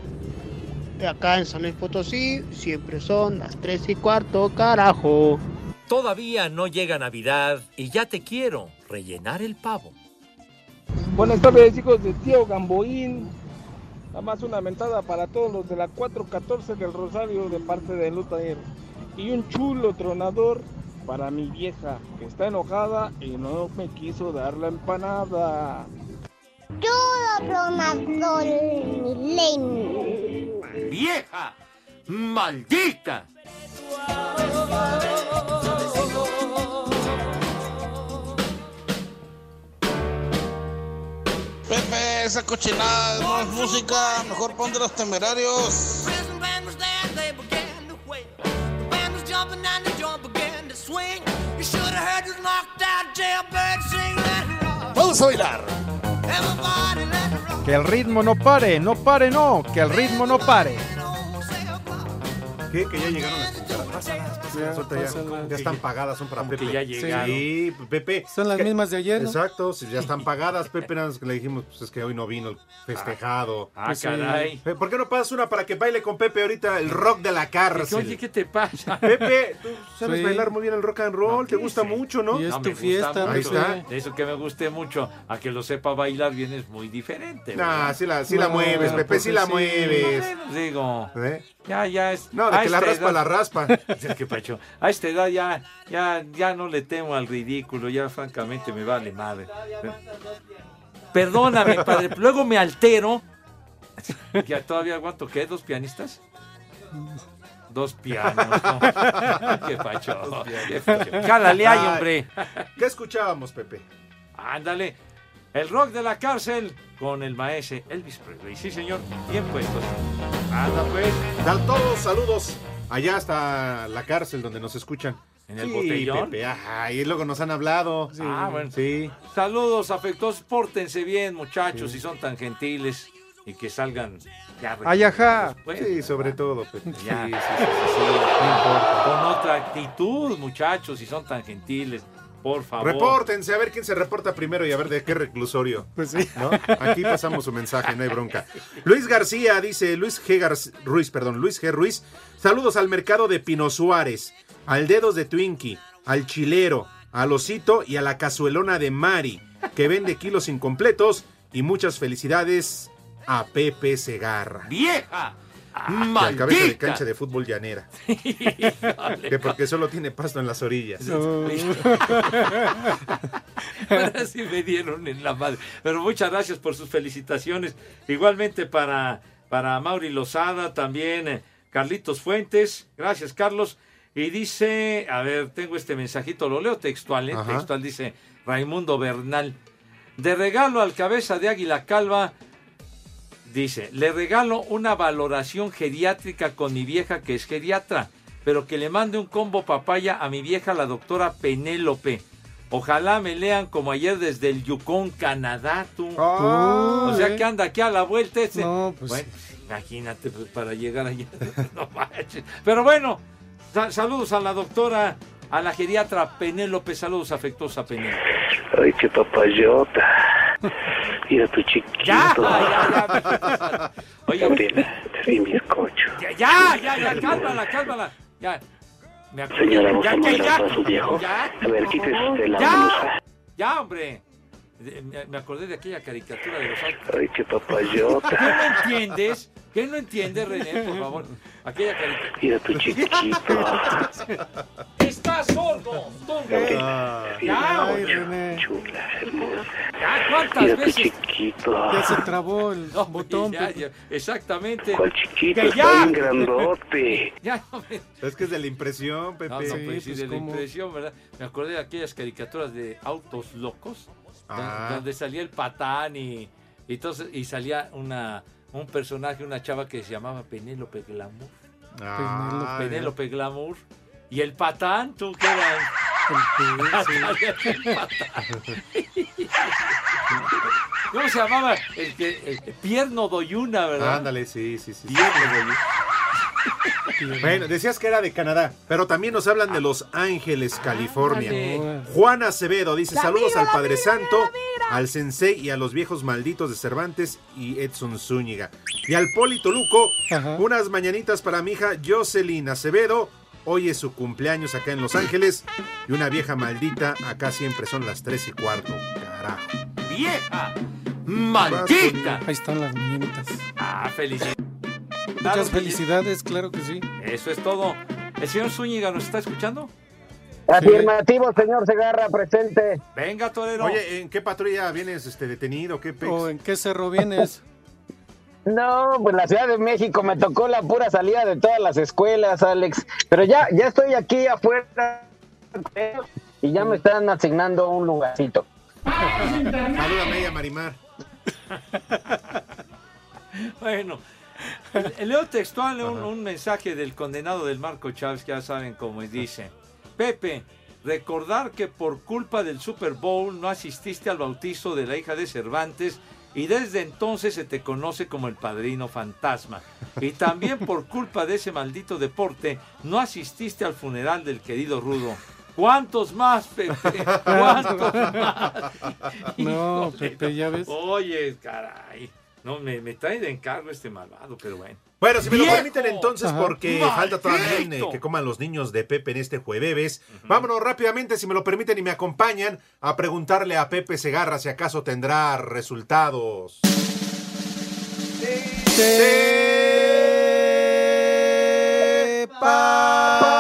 Acá en San Luis Potosí siempre son las 3 y cuarto, carajo. Todavía no llega Navidad y ya te quiero rellenar el pavo. Buenas tardes, hijos de tío Gamboín. Nada más una mentada para todos los de la 414 del Rosario de parte de Lutaer. Y un chulo tronador para mi vieja, que está enojada y no me quiso dar la empanada. Chulo tronador, mi ley. ¡Vieja! ¡Maldita! Pepe, esa cochinada no es música, mejor pon de los temerarios. Vamos a bailar. Que el ritmo no pare, no pare, no, que el ritmo no pare. ¿Qué? Que ya llegaron las ya, están pagadas, son para Pepe. ya llegaron. Sí, Pepe. Son las Que- mismas de ayer, ¿no? Exacto, si ya están pagadas, Pepe, nada más que le dijimos, pues es que hoy no vino el festejado. Ah, caray. Pe- ¿Por qué no pasas una para que baile con Pepe ahorita el rock de la cárcel? Oye, ¿qué te pasa? [laughs] Pepe, tú sabes Sí. bailar muy bien el rock and roll, te gusta mucho, ¿no? Y es No, tu fiesta, Ahí está. De eso que me guste mucho, a que lo sepa bailar bien es muy diferente. Nah, sí la, sí la mueves, Pepe, pues sí la sí. mueves. Digo, ¿Eh? Ya, ya es. No, de que la raspa, edad- la raspa. [laughs] ¿Qué pacho? A esta edad ya, ya, ya no le temo al ridículo, ya francamente me vale madre. Perdóname, padre, luego me altero. [laughs] Ya todavía aguanto, ¿qué? ¿Dos pianistas? Dos pianos, ¿no? [laughs] Qué pacho, qué pacho. Jálale ahí, hombre. ¿Qué escuchábamos, Pepe? Ándale. El rock de la cárcel con el maese Elvis Presley. Sí, señor. Bien puestos. Anda, pues. Dan todos saludos allá hasta la cárcel donde nos escuchan. ¿En el Sí, botellón? Pepe, ajá, y luego nos han hablado. Ah, bueno. Sí. Saludos afectuosos. Pórtense bien, muchachos, si son tan gentiles. Y que salgan ya. Ay, ajá. Bueno, Sí, sobre todo, Pepe. ya. Sí, sí, Sí, sí, sí, no importa. Con otra actitud, muchachos, si son tan gentiles. Por favor. Repórtense, a ver quién se reporta primero y a ver de qué reclusorio. [laughs] Pues sí. ¿no? Aquí pasamos su mensaje, no hay bronca. Luis García dice, Luis G. Ruiz, perdón, Luis G. Ruiz, saludos al mercado de Pino Suárez, al Dedos de Twinkie, al Chilero, al Osito y a la Cazuelona de Mari, que vende kilos incompletos y muchas felicidades a Pepe Segarra. ¡Vieja! Y al cabeza de cancha de fútbol llanera. [laughs] Que porque solo tiene pasto en las orillas. [laughs] Ahora sí me dieron en la madre. Pero muchas gracias por sus felicitaciones. Igualmente para, para Mauri Lozada, también eh, Carlitos Fuentes. Gracias, Carlos. Y dice, a ver, tengo este mensajito, lo leo textual, ¿eh? Textual dice Raimundo Bernal. De regalo al cabeza de Águila Calva, dice, le regalo una valoración geriátrica con mi vieja que es geriatra, pero que le mande un combo papaya a mi vieja, la doctora Penélope. Ojalá me lean como ayer desde el Yukon, Canadá, tú. o sea que anda aquí a la vuelta ese. No, pues- Bueno, imagínate pues, para llegar allá. [laughs] No manches. Pero bueno, sa- saludos a la doctora, a la geriatra Penélope, saludos afectuosos a Penélope. Ay, qué papayota. [laughs] Mira tu chiquito. Ya, ya, ya. Oye, Gabriela, te bizcocho. Ya, ya, ya, ya, cálmala, cálmala. Ya. Me. Señora, vamos ya, a mandar ya. para su viejo. Ya, A ver, quítese usted la Ya, blusa. ya, hombre. Me acordé de aquella caricatura de los autos. Ay, qué ¿Qué no papayota. entiendes? ¿Qué no entiendes, René, por favor? Aquella caricatura. Mira tu chiquito. [laughs] ¡Estás sordo! un Ya, Ay. René. Chula, hermosa. Ya, ¿cuántas Mira tu veces? chiquito. Ya se trabó el [laughs] No, botón. ya, ya, exactamente. ¿Cuál chiquito? Que Está ya. bien grandote. [laughs] Ya, hombre. Es que es de la impresión, Pepe. No, no, pues sí, pues, de la ¿cómo? impresión, ¿verdad? Me acordé de aquellas caricaturas de autos locos, Ah. donde salía el patán y, y, entonces, y salía una, un personaje, una chava que se llamaba Penélope Glamour. Ah, Penélope Glamour. Y el patán, tú que eras. Sí. [laughs] [laughs] ¿Cómo se llamaba? El que, el Pierno Doyuna, ¿verdad? Ándale, sí, sí, sí. sí. Pierno Doyuna. Bueno, decías que era de Canadá, pero también nos hablan de Los Ángeles, California. Ándale. Juan Acevedo dice saludos al Padre Santo, al Sensei y a los viejos malditos de Cervantes y Edson Zúñiga. Y al Poli Toluco, Ajá. unas mañanitas para mi hija Jocelyn Acevedo. Hoy es su cumpleaños acá en Los Ángeles. Y una vieja maldita, acá siempre son las tres y cuarto. Carajo. ¡Vieja! ¡Maldita! Ahí están las mañanitas. Ah, felicidades. Muchas felicidades, claro que sí. Eso es todo. ¿El señor Zúñiga nos está escuchando? Afirmativo, señor Segarra, presente. Venga, Torero. Oye, ¿en qué patrulla vienes este, detenido? ¿Qué pex? ¿O en qué cerro vienes? [laughs] No, pues la Ciudad de México me tocó la pura salida de todas las escuelas, Alex. Pero ya, ya estoy aquí afuera y ya me están asignando un lugarcito. Salúdame ella, Marimar. [laughs] Bueno, leo textual un, un mensaje del condenado del Marco Chávez, que ya saben cómo dice. Pepe, recordar que por culpa del Super Bowl no asististe al bautizo de la hija de Cervantes y desde entonces se te conoce como el padrino fantasma. Y también por [laughs] culpa de ese maldito deporte no asististe al funeral del querido Rudo. ¿Cuántos más, Pepe? [laughs] ¿Cuántos más? No, Pepe, ya ves. Oye, caray. No, me, me trae de encargo este malvado, pero bueno. Bueno, si me lo ¡Viejo! permiten entonces, porque falta también eh, ¡Maldito! que coman los niños de Pepe en este jueves. Vámonos rápidamente, si me lo permiten y me acompañan, a preguntarle a Pepe Segarra si acaso tendrá resultados. Ay,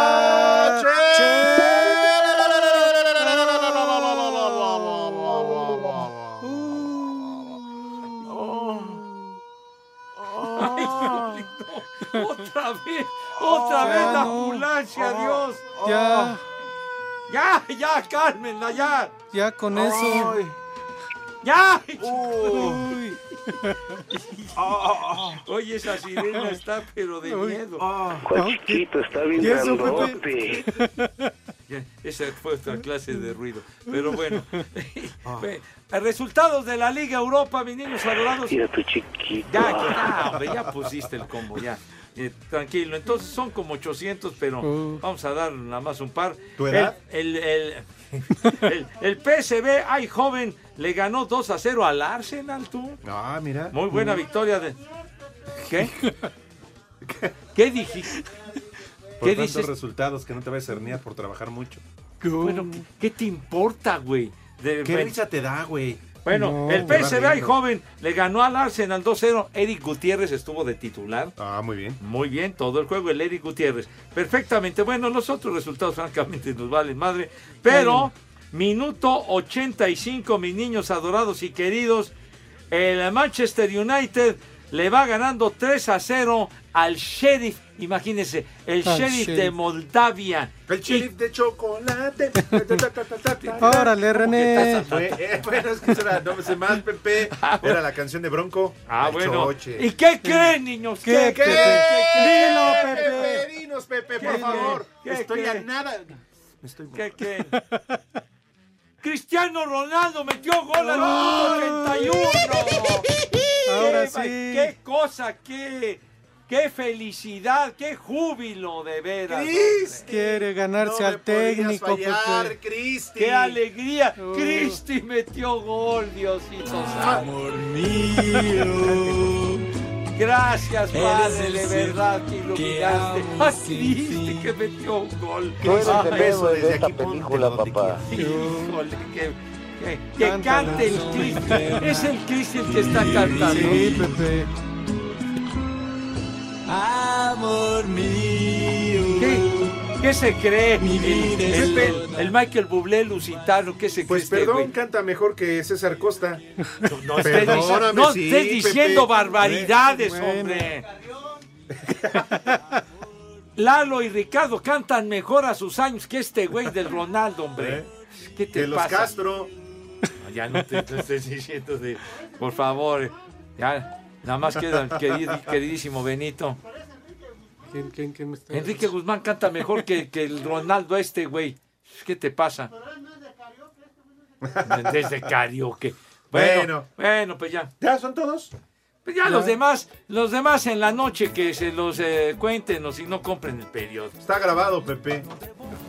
otra Ah, vez la ambulancia, Ah, Dios. ya. Ya, ya, Cármenla, ya. Ya con eso. Ya. Uy. [laughs] Oye, esa sirena está pero de miedo. ¿Cuál chiquito? Está bien ¿Y eso, grandote. Esa fue otra clase de ruido. Pero [laughs] bueno. Ve, Resultados de la Liga Europa, mis niños adorados. Mira tu chiquito. Ya, ya, ya pusiste el combo, ya. Eh, tranquilo, entonces son como 800, pero Uh. vamos a dar nada más un par. ¿Tu edad? El, el, el, [laughs] el PSV, ay joven, le ganó 2 a 0 al Arsenal, tú. Ah, mira. Muy buena victoria de... ¿Qué? [laughs] ¿Qué dijiste? Por ¿Qué tantos dices? resultados que no te vayas a herniar por trabajar mucho. Bueno, ¿qué, qué te importa, güey? De- ¿Qué risa te da, güey? Bueno, No, el PSV, joven, le ganó al Arsenal 2-0. Eric Gutiérrez estuvo de titular. Ah, muy bien. Muy bien, todo el juego, el Eric Gutiérrez. Perfectamente. Bueno, los otros resultados, francamente, nos valen madre. Pero, minuto 85, mis niños adorados y queridos. El Manchester United le va ganando 3 a 0 al Sheriff. Imagínense, el Sheriff de. Moldavia. El sheriff de chocolate. [laughs] Órale, René. Eh, bueno, es que eso era, no me sé más, Pepe. [laughs] Era la canción de Bronco. Ah, bueno. choche. ¿Y qué creen, niños? ¿Qué, ¿Qué? Pepe? Dilo, Pepe. Pepe, dinos, Pepe, por favor. ¿Qué? Estoy ¿Qué? a nada. Me estoy ¿Qué, qué? [laughs] Cristiano Ronaldo metió gol al minuto 81. Ahora qué, sí. qué cosa, qué, qué felicidad, qué júbilo de veras. Cris, Quiere ganarse no al técnico, fallar, Pepe. Cristi. Qué alegría. Oh. Cristi metió gol, Diosito santo. Gracias, Padre, de verdad que iluminaste a Cristi que metió un gol. Tú eres el desde de esta película, papá. Híjole, que, que, que cante el Cristi. Es el Cristi el que está cantando. Sí, Pepe. Amor mío. ¿Qué, qué se cree? Mi vida el, es el- el Michael Bublé lusitano, ¿qué se Pues cree este perdón, güey? canta mejor que César Costa. No estés, no sí, estés diciendo Pepe. barbaridades, Bueno. hombre. Lalo y Ricardo cantan mejor a sus años que este güey del Ronaldo, hombre. ¿Qué te Que los pasa? Castro. No, ya no te, te estés diciendo de... Por favor, ya... Nada más queda el queridísimo Benito. ¿Quién, quién, quién me está Enrique Guzmán canta mejor que, que el Ronaldo este, güey. ¿Qué te pasa? Desde karaoke. Bueno, [laughs] Bueno. bueno, pues ya. ¿Ya son todos? Pues ya los demás, los demás en la noche que se los eh, cuenten o si no compren el periodo. Está grabado, Pepe.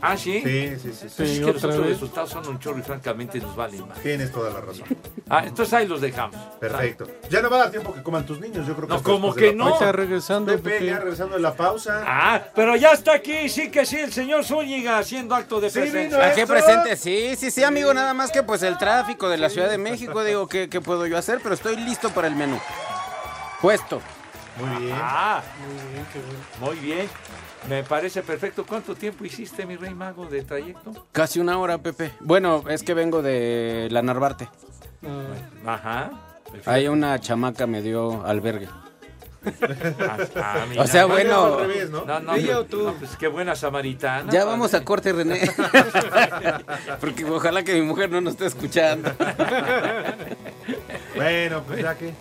¿Ah, sí? Sí, sí, sí. Pues sí. es que los otros resultados son un chorro y francamente nos valen más. Tienes toda la razón. Ah, entonces ahí los dejamos. Perfecto. Ya no va a dar tiempo que coman tus niños, yo creo que No, hasta ¿cómo después de que no? pausa. Está regresando, Pepe, Pepe. ya regresando de la pausa. Ah, pero ya está aquí, sí que sí, el señor Zúñiga haciendo acto de Sí, presencia. Aquí presente, sí, sí, sí, amigo, nada más que pues el tráfico de la Ciudad de México, digo, ¿qué, qué puedo yo hacer? Pero estoy listo para el menú. Puesto. Muy bien. Ah, Muy bien, qué bueno. muy bien. Me parece perfecto. ¿Cuánto tiempo hiciste, mi rey mago, de trayecto? Casi una hora, Pepe. Bueno, es que vengo de la Narvarte. Ah, Ajá. Perfecto. Ahí una chamaca me dio albergue. Ah, ah, mira. O sea, bueno, revés, ¿no? No, no, ¿Ella no, o tú? no, pues qué buena samaritana. ya vamos a corte, René. [laughs] Porque ojalá que mi mujer no nos esté escuchando. [laughs] Bueno, pues ya que.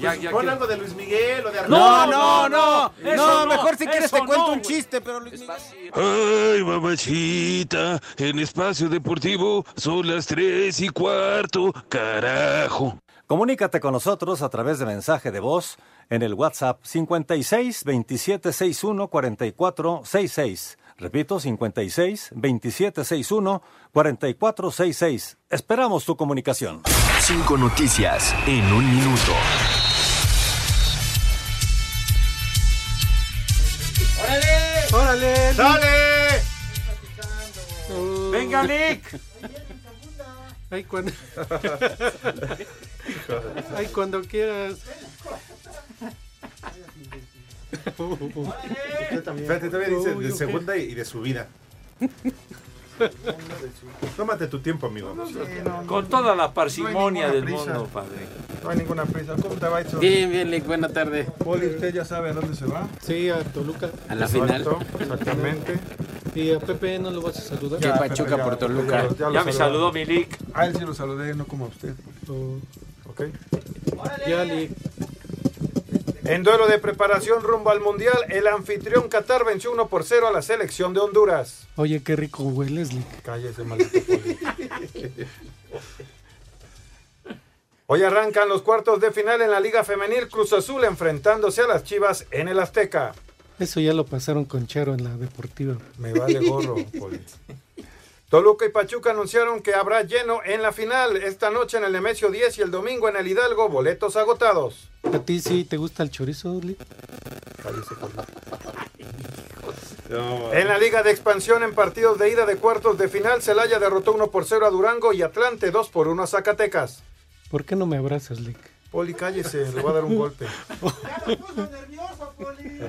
Ya, Pues ya pon algo de Luis Miguel o de No, Arnaldo. no, no. eso No, no, mejor si quieres te cuento no, un chiste, pero Luis Miguel. Ay, mamachita, en espacio deportivo son las tres y cuarto, carajo. Comunícate con nosotros a través de mensaje de voz en el WhatsApp 56 27 61 44 66. Repito, 56 27 61 44 66. Esperamos tu comunicación. Cinco noticias en un minuto. ¡Órale! ¡Dale! ¡Venga, Nick! Ay, cuando... Ay, cuando quieras. Fíjate, todavía dice de segunda y de subida. [laughs] Tómate tu tiempo, amigo. Con toda la parsimonia No del prisa. mundo, padre. No hay ninguna prisa. ¿Cómo te va, Edson? Bien, bien, Lick, buena tarde. Poli, ¿usted ya sabe a dónde se va? Sí, a Toluca. A la final. Exactamente. ¿Y a Pepe no lo vas a saludar? Que Pachuca por Toluca. Ya me saludó mi Lick. A él sí lo saludé, no como a usted. ¿Ok? Ya, Lick. En duelo de preparación rumbo al Mundial, el anfitrión Qatar venció 1 por 0 a la selección de Honduras. Oye, qué rico hueles, Lick. Cállese, maldito. Hoy arrancan los cuartos de final en la Liga Femenil Cruz Azul enfrentándose a las Chivas en el Azteca. Eso ya lo pasaron con Charo en la deportiva. Me vale gorro, Poli. Toluca y Pachuca anunciaron que habrá lleno en la final esta noche en el Nemesio 10 y el domingo en el Hidalgo, boletos agotados. ¿A ti sí te gusta el chorizo, Lick? En la Liga de Expansión en partidos de ida de cuartos de final, Celaya derrotó 1 por 0 a Durango y Atlante 2 por 1 a Zacatecas. ¿Por qué no me abrazas, Lick? Poli, cállese, le voy a dar un golpe.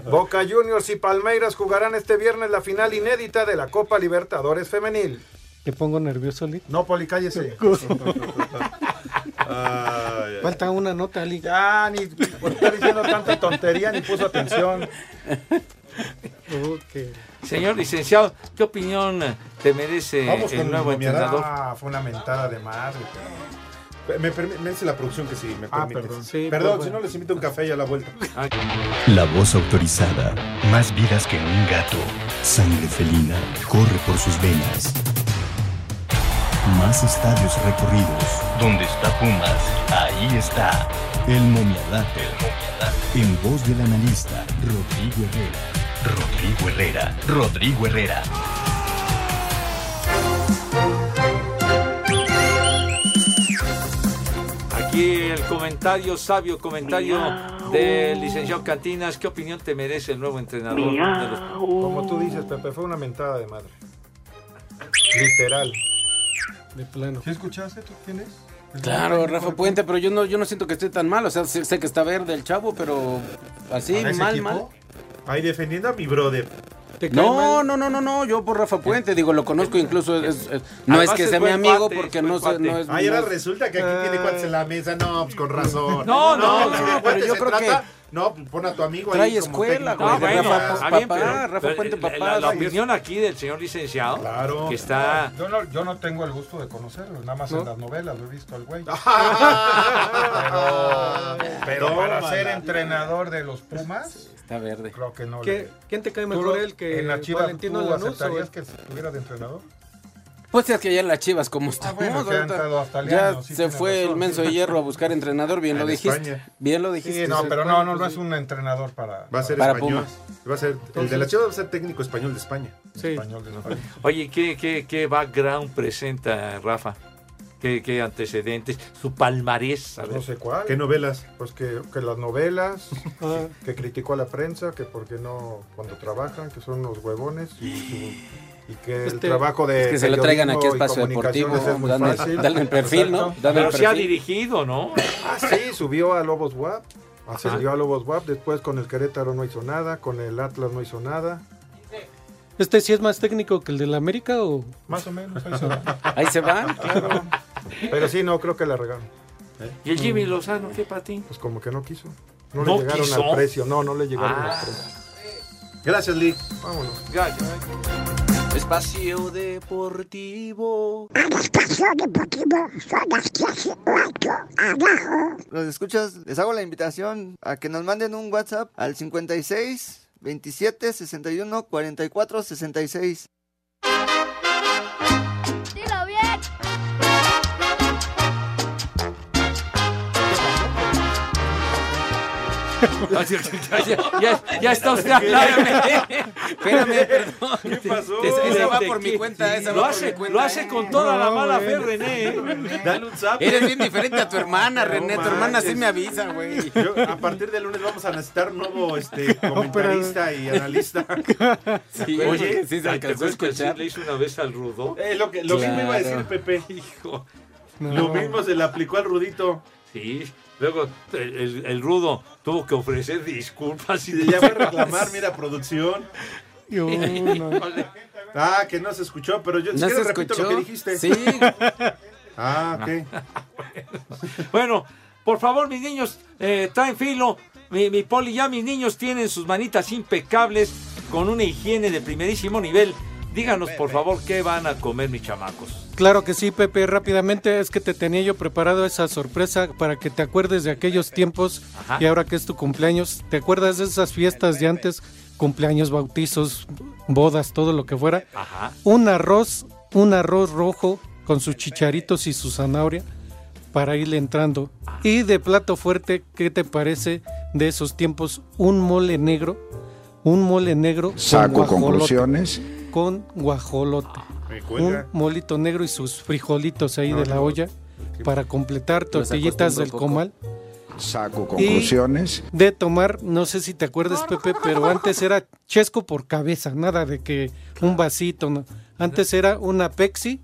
[laughs] Boca Juniors y Palmeiras jugarán este viernes la final inédita de la Copa Libertadores Femenil. ¿Te pongo nervioso, Lick? No, Poli, cállese. [laughs] Falta una nota, Lick. Ya, ni por estar diciendo tanta tontería, ni puso atención. Señor licenciado, ¿qué opinión te merece Vamos el con nuevo entrenador? Ah, fue una mentada de madre. Me, me dice la producción que sí, me Ah, permite. perdón. Sí, perdón, pues, si no les invito un café y a la vuelta. La voz autorizada. Más vidas que un gato. Sangre felina corre por sus venas. Más estadios recorridos. Donde está Pumas, ahí está. El momiadato. En voz del analista Rodrigo Herrera. Rodrigo Herrera. Rodrigo Herrera. Aquí el comentario, sabio comentario del licenciado Cantinas. ¿Qué opinión te merece el nuevo entrenador de los Como tú dices, Pepe, fue una mentada de madre. Literal. De plano. ¿Sí escuchaste tú quién es? Claro, Rafa Puente, pero yo no, yo no siento que esté tan mal. O sea, sé, sé que está verde el chavo, pero así, ¿Para ese mal, equipo? mal. Ahí defendiendo a mi brother. ¿Te cae No, mal? no, no, no, no, yo por Rafa Puente, digo, lo conozco incluso, es- es- no Además es que sea mi amigo cuate, porque no, sé- no es... Ay, no ahora es- resulta que aquí tiene cuates en la mesa. No, pues con razón. No, no, si no, de pero yo creo trata, que- No, pues pon a tu amigo Trae ahí como escuela, güey, de de Rafa, veras. pa- Está bien, papá, pero- Rafa pero Puente, la- papá, La, la opinión aquí del señor licenciado, Claro. que está... Yo no, yo no tengo el gusto de conocerlo, nada más en las novelas lo he visto al güey. [laughs] Pero pero para Tómala. ser entrenador de los Pumas, Está verde. creo que no. ¿Qué- le- ¿Quién te cae ¿Tú mejor él que en la Chivas, Valentino ¿tú Lanús o aceptarías él? que estuviera de entrenador? Pues es que ya en las chivas como bueno, ahorita, estado hasta ya sí se fue razón. el menso de hierro a buscar entrenador, bien [laughs] lo dijiste. España. Bien lo dijiste. Sí, no, pero no, no, no es un entrenador para, Va a ser Para español. Pumas. Va a ser, el de la Chivas va a ser técnico español de España. Sí. español de España. Oye, ¿qué, qué, qué background presenta Rafa? ¿Qué, qué antecedentes? Su palmarés. a No sé cuál. ¿Qué novelas? Pues que, que las novelas, Ah, [laughs] que criticó a la prensa, que porque no, cuando trabajan, que son unos huevones y, y- y que el Este- trabajo de Es que se lo traigan aquí a Espacio Deportivo, es muy dale, fácil. dale el perfil, ¿no? Exacto. Dame el Pero ha dirigido, ¿no? Ah, sí, subió a Lobos WAP. Ajá. Subió a Lobos WAP, después con el Querétaro no hizo nada, con el Atlas no hizo nada. ¿Este sí es más técnico que el de la América o...? Más o menos, ahí se va. [laughs] Ahí se van, claro. Pero sí, no, creo que la regaron. ¿Y el Jimmy Lozano qué para ti? Pues como que no quiso. No, ¿No le llegaron quiso? al precio, no, no le llegaron Ah. al precio. Gracias, Lick. Vámonos. Ya, ya. Espacio Deportivo. Espacio Deportivo son las 15 abajo. Los escuchas, les hago la invitación a que nos manden un WhatsApp al 56 27 61 44 66. [laughs] ya, ya- ya está usted al. Espérame, perdón. ¿Qué pasó? Esa, esa va ¿De por mi cuenta, esa lo hace. Lo hace con toda la mala fe, René. ¿eh? Dale un zap. Eres bien diferente a tu hermana, René. Tu hermana sí me avisa, güey. A partir del lunes vamos a necesitar un nuevo este, [laughs] comentarista y analista. [laughs] Sí, Oye, sí se ¿te alcanzó a escuchar. le hizo una vez al Rudo? Eh, lo que, lo mismo iba a decir Pepe. Hijo. Lo mismo se le aplicó al Rudito. Sí, luego el, el- el Rudo tuvo que ofrecer disculpas y ya fue a reclamar, mira, producción. Yo, [laughs] no. Ah, que no se escuchó, pero yo ¿No si quieres se repito escuchó? lo que dijiste. Sí. [laughs] Ah, ok. [laughs] Bueno, por favor, mis niños, eh, traen filo. Mi, mi poli, ya mis niños tienen sus manitas impecables con una higiene de primerísimo nivel. Díganos, por favor, qué van a comer mis chamacos. Claro que sí, Pepe. Rápidamente es que te tenía yo preparado esa sorpresa para que te acuerdes de aquellos tiempos Ajá. y ahora que es tu cumpleaños, ¿te acuerdas de esas fiestas de antes? Cumpleaños, bautizos, bodas, todo lo que fuera. Ajá. Un arroz, un arroz rojo con sus chicharitos y su zanahoria para irle entrando. Y de plato fuerte, ¿qué te parece de esos tiempos? Un mole negro, un mole negro con Saco guajolote, conclusiones. Con guajolote. Un molito negro y sus frijolitos ahí No, de la no. olla para completar tortillitas del comal. Saco conclusiones. De tomar, no sé si te acuerdas, Pepe, pero antes era chesco por cabeza, nada de que un vasito, no. Antes era una Pepsi,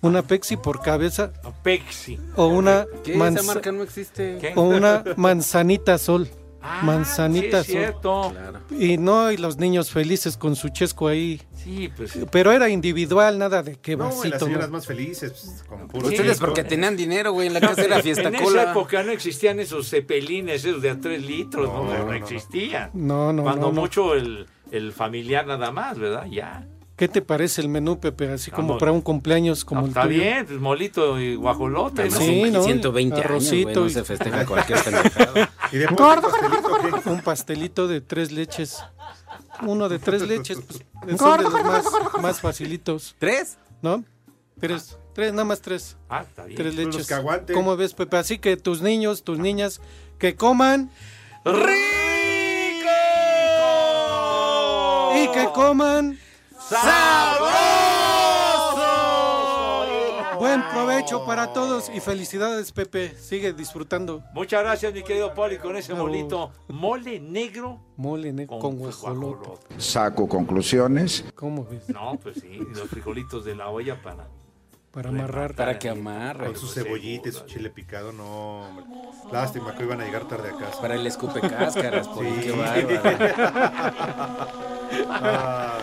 una Pepsi por cabeza Pexi. o una ¿Qué? Esa manza- marca no existe. ¿Qué? o una manzanita sol. Ah, manzanita sí es cierto. Claro. Y no, y los niños felices con su chesco ahí. Sí, pues. Pero era individual, nada de que No, y las vasito. señoras no. más felices, pues, con puro Ustedes chesco. porque tenían dinero, güey. En la casa era fiesta en esa época no existían esos cepelines, esos de a tres litros, no, No, no, no, no. existían. No, no, Cuando no, no. mucho el, el familiar nada más, ¿verdad? Ya. ¿Qué te parece el menú, Pepe? Así como para un cumpleaños como No, el está tuyo. bien, pues molito y guajolote. ¿no? Sí, ¿no? 120 años, Arrocito güey. No y- se festeja cualquier [laughs] pendejada. ¿Y de postre, pastelito qué? Un pastelito de tres leches. Uno de tres leches. Pues, son de los más, más facilitos, ¿Tres? ¿no? Tres, tres, nada más tres. Ah, está bien. Tres Los leches. que aguanten. ¿Cómo ves, Pepe? Así que tus niños, tus niñas, que coman y que coman buen provecho para todos y felicidades, Pepe. Sigue disfrutando. Muchas gracias, mi querido Poli, con ese No. molito. Mole negro Mole negro con, con guajolote. Saco conclusiones. ¿Cómo ves? No, pues sí, los frijolitos de la olla para. Para amarrar. Para que amarre. Con su cebollita y su chile picado, no. hombre. Lástima que iban a llegar tarde a casa. Para el escupe cáscaras, por Sí. qué bárbaro. [laughs] Ah,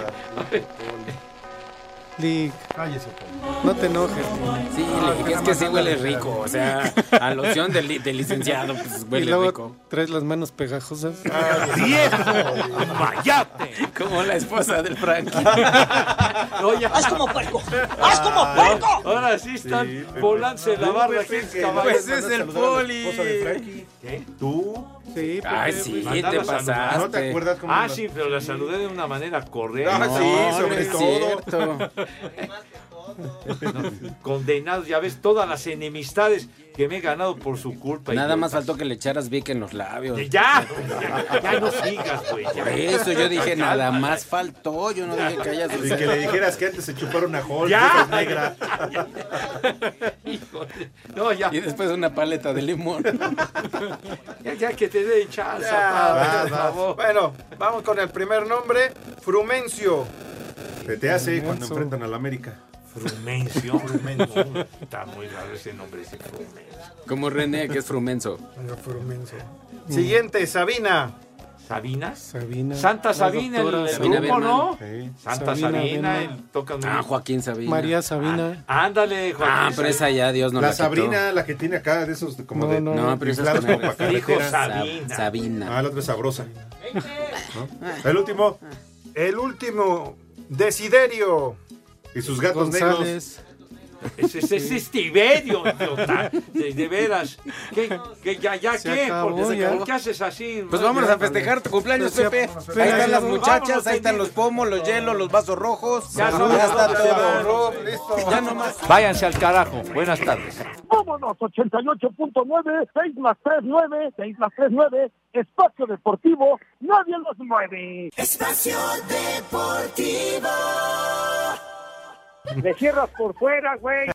Lick, cállese, Poli. no te enojes. Lick. Sí, le- es que sí huele rico. O sea, a [laughs] loción de, li- de licenciado, pues Y huele luego rico. traes las manos pegajosas. ¡Viejo! ¡Mayate! Como la esposa del Frank. Oye, [laughs] ¡Haz como puerco! ¡Haz como puerco! ahora sí están Sí, volándose la aquí, caballo. Pues es el poli. esposa de Frankie. ¿Qué? ¿Tú? Sí. Ay, sí, Mandala te pasaste. ¿No te acuerdas cómo Ah, sí, pero la saludé de una manera correcta. Ah, No, sí, sobre no todo. [laughs] Condenados, ya ves, todas las enemistades que me he ganado por su culpa. Nada más faltó que le echaras Vic en los labios. Ya, ya, ya no sigas, güey. Por eso yo dije, Ya, nada ya. más faltó. Yo no dije que hayas Y que le dijeras que antes se chupara una Hulk, Ya. [laughs] Híjole. No, ya, Y después una paleta de limón. ya, ya que te den chance, Ya, padre, vas, por vas. favor. Bueno, vamos con el primer nombre, Frumencio. Se te hace cuando enfrentan al América. Frumencio. Está muy raro ese nombre, ese Frumencio. Como René, que es frumenso. Siguiente, Sabina. ¿Sabina? Sabina. Santa Sabina, el, Sabina grupo, ¿no? Sí. Santa Sabina el toca Ah, Joaquín Sabina. María Sabina. Ándale, Joaquín. Ah, pero esa ya Dios no la la, quitó. Sabrina, la que tiene acá de esos como No, de no, No, pero esa es con como el- para Dijo. Sabina. Sab- Sabina. Ah, la otra es sabrosa. ¿No? El último. El último, Desiderio. Y sus gatos negros. González. Ese, ese es Tiberio, idiota. De, de veras. ¿Qué, qué, ya, ya Se qué? acabó, ¿Por, ya. ¿Por qué haces así? Pues vámonos a festejar tu cumpleaños, Pues ya, Pepe. vámonos, Ahí Pepe. están las Vámonos, muchachas, ahí están los pomos, los hielos, los vasos rojos. Ya Ya, no, está no, todo. Listo. Ya nomás. Váyanse al carajo. Buenas tardes. Vámonos, 88.9, 6 más 3, 9, 6 más 3, 9, espacio deportivo, nadie los mueve. Espacio Deportivo. Le cierras por fuera, güey.